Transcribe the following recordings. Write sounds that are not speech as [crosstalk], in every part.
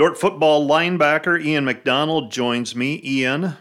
Dordt football linebacker Ian MacDonald joins me. Ian,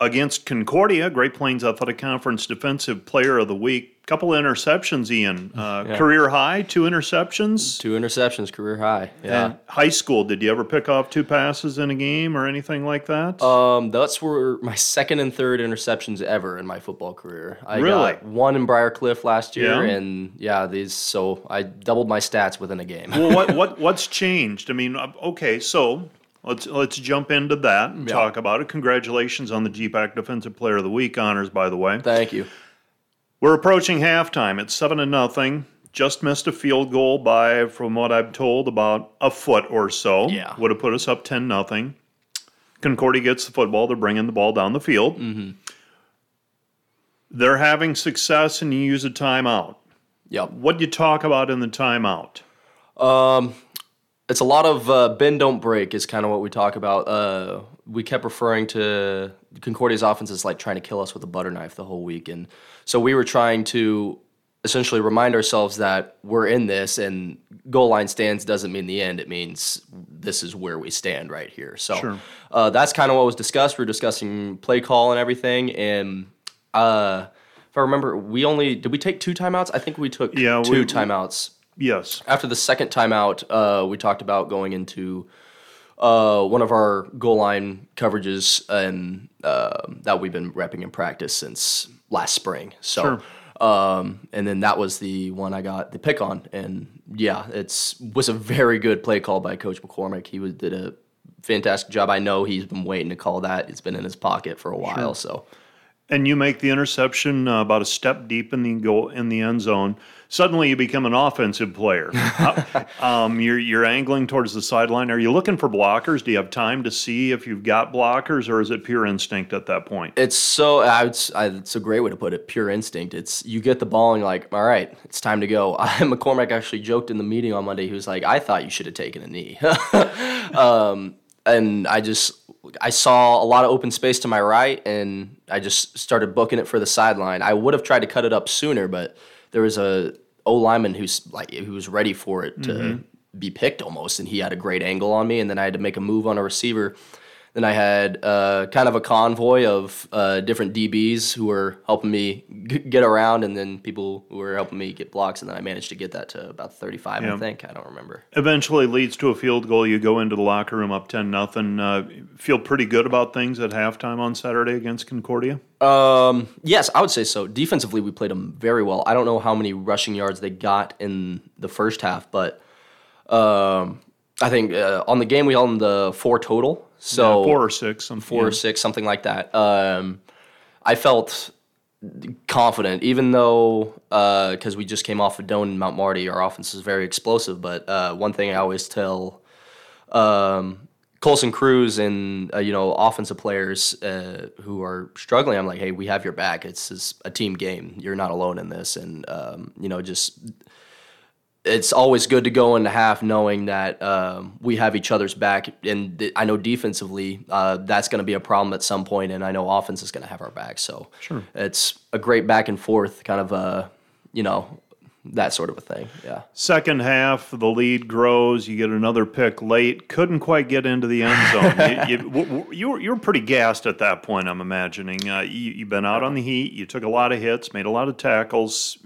against Concordia, Great Plains Athletic Conference Defensive Player of the Week. Couple of interceptions, Ian. Uh, Yeah. Career high, two interceptions. Two interceptions, career high. Yeah. And high school, did you ever pick off two passes in a game or anything like that? Um, those were my second and third interceptions ever in my football career. I Really? got one in Briar Cliff last year, Yeah? and yeah, these. So I doubled my stats within a game. well, what [laughs] what what's changed? I mean, uh, okay, so let's let's jump into that and Yeah. talk about it. Congratulations on the GPAC Defensive Player of the Week honors, by the way. Thank you. We're approaching halftime. It's seven to nothing. Just missed a field goal by, from what I'm told, about a foot or so. Yeah. would have put us up ten nothing. Concordia gets the football. They're bringing the ball down the field. Mm-hmm. They're having success, and you use a timeout. Yep. What do you talk about in the timeout? Um, it's a lot of uh, bend don't break is kind of what we talk about. Uh, we kept referring to Concordia's offense as like trying to kill us with a butter knife the whole week, and so we were trying to essentially remind ourselves that we're in this, and goal line stands doesn't mean the end. It means this is where we stand right here. So Sure. uh, that's kind of what was discussed. We were discussing play call and everything, and uh, if I remember, we only did we take two timeouts? I think we took Yeah, two we- timeouts Yes. after the second timeout, uh, we talked about going into uh, one of our goal line coverages and uh, that we've been repping in practice since last spring. So, um, and then that was the one I got the pick on, and yeah, it's was a very good play call by Coach McCormick. He was did a fantastic job. I know he's been waiting to call that. It's been in his pocket for a while. So. And you make the interception uh, about a step deep in the goal in the end zone. Suddenly, you become an offensive player. [laughs] Um, you're you're angling towards the sideline. Are you looking for blockers? Do you have time to see if you've got blockers, or is it pure instinct at that point? It's so I would, I, it's a great way to put it. Pure instinct. It's you get the ball and you're like, all right, it's time to go. [laughs] I, McCormick actually joked in the meeting on Monday. He was like, I thought you should have taken a knee. [laughs] um, and I just I saw a lot of open space to my right, and I just started booking it for the sideline. I would have tried to cut it up sooner, but there was a O lineman who's like who was ready for it to mm-hmm. be picked almost, and he had a great angle on me, and then I had to make a move on a receiver. Then I had uh, kind of a convoy of uh, different DBs who were helping me g- get around, and then people who were helping me get blocks, and then I managed to get that to about 35, Yeah. I think. I don't remember. Eventually leads to a field goal. You go into the locker room up ten nothing. Uh, feel pretty good about things at halftime on Saturday against Concordia. Um, yes, I would say so. Defensively, we played them very well. I don't know how many rushing yards they got in the first half, but um, I think uh, on the game we held them the four total. So Yeah, four or six. Some four or six, something like that. Um, I felt confident, even though because we just came off of Doane and Mount Marty, our offense is very explosive. But uh, one thing I always tell um, Colson Cruz and uh, you know offensive players uh, who are struggling, I'm like, hey, we have your back. It's, it's a team game. You're not alone in this, and um, you know just it's always good to go into half knowing that um, we have each other's back. And th- I know defensively, uh, that's going to be a problem at some point, and I know offense is going to have our back. So Sure. it's a great back and forth kind of a, you know, that sort of a thing. Yeah. Second half, the lead grows. You get another pick late. Couldn't quite get into the end zone. [laughs] you, you, w- w- you, were, you were pretty gassed at that point, I'm imagining. Uh, you, you've been out on the heat. You took a lot of hits, made a lot of tackles.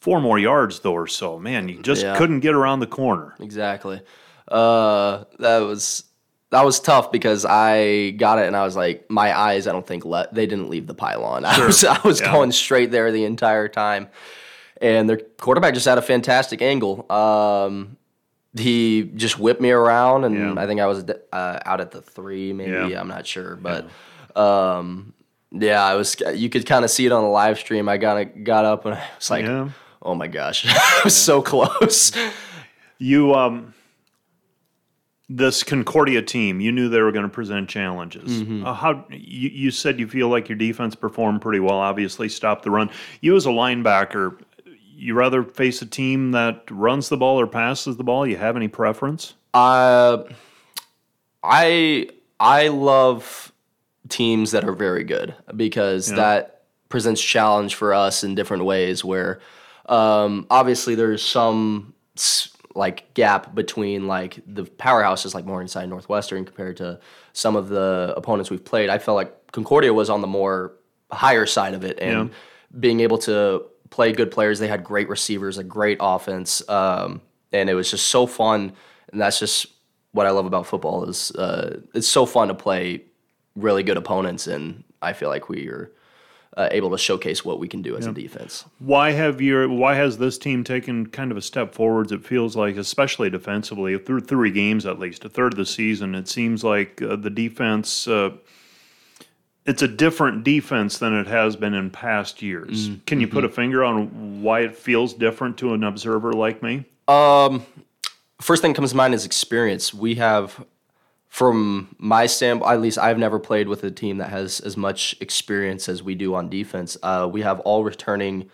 Four more yards, though, or so. Man, you just Yeah. couldn't get around the corner. Exactly. Uh, that was that was tough because I got it and I was like, my eyes, I don't think let they didn't leave the pylon. [laughs] I was I was Yeah. going straight there the entire time, and their quarterback just had a fantastic angle. Um, he just whipped me around, and Yeah. I think I was uh, out at the three, maybe. I'm not sure, but. Um, yeah, I was. You could kind of see it on the live stream. I got got up and I was like, Yeah. "Oh my gosh, [laughs] I was so close." You, um, this Concordia team, you knew they were going to present challenges. Uh, how you, you said you feel like your defense performed pretty well. Obviously, stopped the run. You as a linebacker, you rather face a team that runs the ball or passes the ball. You have any preference? Uh, I I love teams that are very good because that presents challenge for us in different ways. Where um, obviously there's some like gap between like the powerhouses like Morningside and Northwestern compared to some of the opponents we've played. I felt like Concordia was on the more higher side of it and Yeah. being able to play good players. They had great receivers, a great offense, um, and it was just so fun. And that's just what I love about football is uh, it's so fun to play really good opponents, and I feel like we are uh, able to showcase what we can do as a defense. Why have your why has this team taken kind of a step forwards? It feels like, especially defensively, through three games at least, a third of the season, it seems like uh, the defense. Uh, it's a different defense than it has been in past years. Can you put a finger on why it feels different to an observer like me? First thing that comes to mind is experience. We have, from my standpoint, at least I've never played with a team that has as much experience as we do on defense. Uh, we have all returning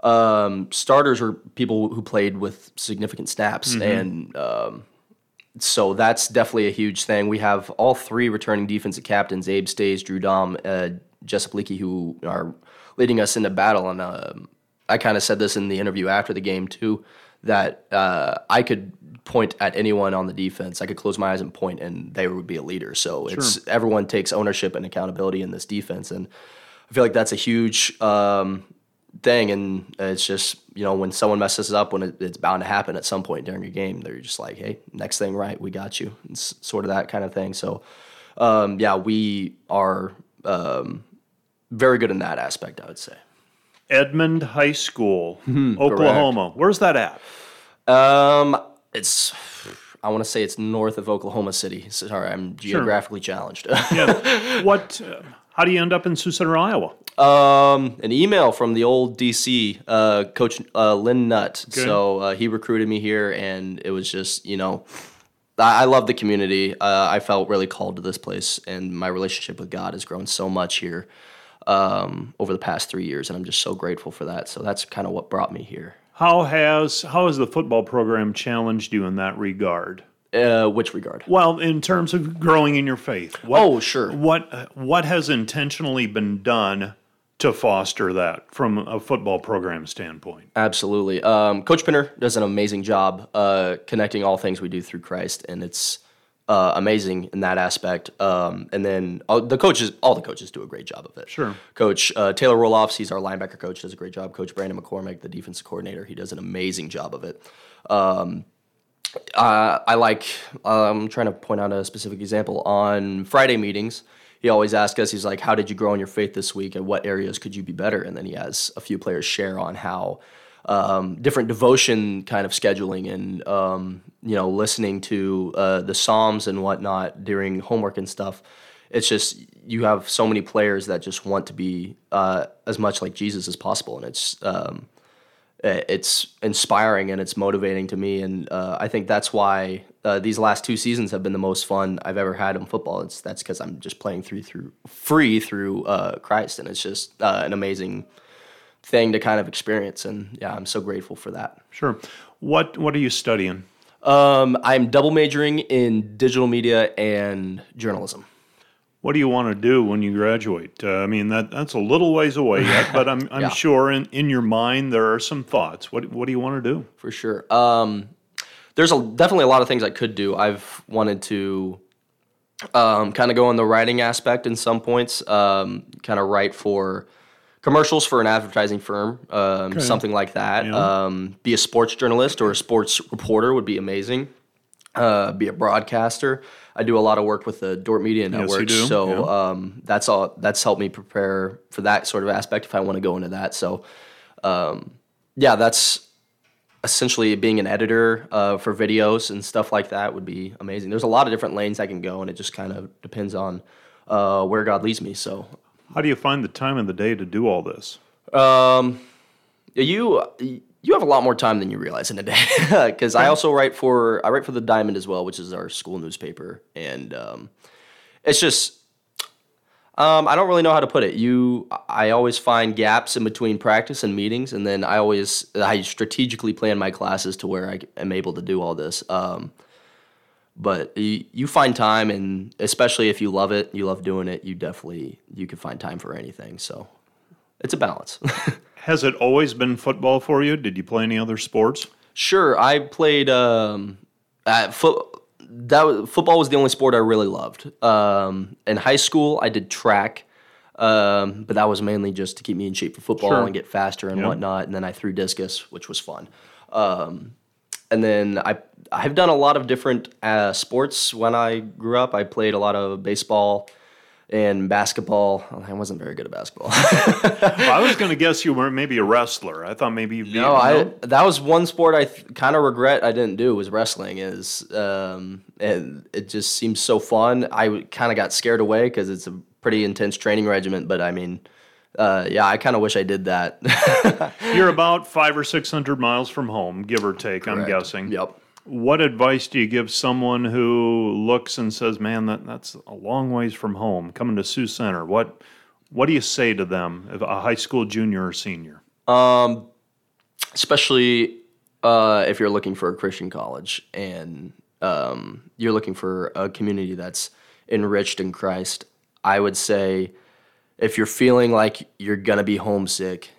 um, starters or people who played with significant snaps, and um, so that's definitely a huge thing. We have all three returning defensive captains: Abe Stays, Drew Dom, uh, Jessup Leakey, who are leading us into battle. And um, I kind of said this in the interview after the game too, that uh, I could point at anyone on the defense. I could close my eyes and point, and they would be a leader. So it's everyone takes ownership and accountability in this defense, and I feel like that's a huge um, thing. And it's just you know when someone messes up, when it, it's bound to happen at some point during a game, they're just like, hey, next thing right, we got you. It's sort of that kind of thing. So um, yeah, we are um, very good in that aspect, I would say. Edmond High School, Oklahoma. Where's that at? Um, it's I want to say it's north of Oklahoma City. Sorry, I'm geographically challenged. Yeah. [laughs] what? Uh, how do you end up in Sioux Center, Iowa? um, an email from the old DC uh, coach uh, Lynn Nutt. So uh, he recruited me here, and it was just you know. I I love the community. Uh, I felt really called to this place, and my relationship with God has grown so much here um, over the past three years, and I'm just so grateful for that. So that's kind of what brought me here. How has how has the football program challenged you in that regard? Uh, which regard? Well, in terms of growing in your faith. What, Oh, sure. What what has intentionally been done to foster that from a football program standpoint? Absolutely. Um, Coach Penner does an amazing job uh, connecting all things we do through Christ, and it's uh, amazing in that aspect. Um, and then uh, the coaches, all the coaches do a great job of it. Sure. Coach uh, Taylor Roloffs, he's our linebacker coach, does a great job. Coach Brandon McCormick, the defensive coordinator, he does an amazing job of it. Um, uh, I like. Um, I'm trying to point out a specific example on Friday meetings. He always asks us. He's like, "How did you grow in your faith this week? And what areas could you be better?" And then he has a few players share on how um, different devotion kind of scheduling and um, you know listening to uh, the Psalms and whatnot during homework and stuff. It's just you have so many players that just want to be uh, as much like Jesus as possible, and it's um, it's inspiring and it's motivating to me. And uh, i think that's why uh, these last two seasons have been the most fun i've ever had in football. It's that's because i'm just playing through through free through uh, christ. And it's just uh, an amazing thing to kind of experience and yeah i'm so grateful for that Sure. What what are you studying? um, i'm double majoring in digital media and journalism What do you want to do when you graduate? Uh, I mean, that that's a little ways away yet, but I'm [laughs] I'm Yeah. sure in, in your mind there are some thoughts. What what do you want to do? for sure. Um, there's a, definitely a lot of things I could do. I've wanted to um, kind of go in the writing aspect in some points, um, kind of write for commercials for an advertising firm, um, something like that. Yeah. Um, be a sports journalist or a sports reporter would be amazing. Uh, be a broadcaster. I do a lot of work with the Dordt Media Network, do, so yeah. um, that's all. That's helped me prepare for that sort of aspect if I want to go into that. So, um, yeah, that's essentially being an editor uh, for videos and stuff like that would be amazing. There's a lot of different lanes I can go, and it just kind of depends on uh, where God leads me. So, How do you find the time of the day to do all this? um, you you have a lot more time than you realize in a day [laughs] because I also write for I write for the Diamond as well, which is our school newspaper, and um, it's just. Um, I don't really know how to put it. You, I always find gaps in between practice and meetings, and then I always I strategically plan my classes to where I am able to do all this. Um, but you, you find time, and especially if you love it, you love doing it. You definitely you can find time for anything. So it's a balance. [laughs] Has it always been football for you? Did you play any other sports? Sure, I played um, at foot. That was, football was the only sport I really loved. Um, in high school, I did track, um, but that was mainly just to keep me in shape for football Sure. and get faster and Yeah. whatnot. And then I threw discus, which was fun. Um, and then I I've done a lot of different uh, sports when I grew up. I played a lot of baseball and basketball. I wasn't very good at basketball. [laughs] Well, I was going to guess you were maybe a wrestler. I thought maybe you'd be. No, I that was one sport I th- kind of regret I didn't do was wrestling. Is um, and it just seems so fun. I kind of got scared away because it's a pretty intense training regimen. But I mean, uh, yeah, I kind of wish I did that. [laughs] You're about five or six hundred miles from home, give or take. I'm guessing. Yep. What advice do you give someone who looks and says, "Man, that, that's a long ways from home, coming to Sioux Center"? What What do you say to them, if a high school junior or senior? Um, especially uh, if you're looking for a Christian college and um, you're looking for a community that's enriched in Christ. I would say if you're feeling like you're gonna be homesick,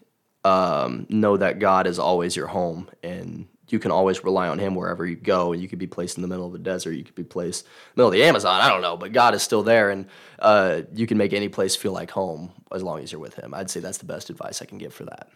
um, know that God is always your home and you can always rely on Him wherever you go. And you could be placed in the middle of the desert, you could be placed in the middle of the Amazon. I don't know, but God is still there, and uh, you can make any place feel like home as long as you're with Him. I'd say that's the best advice I can give for that.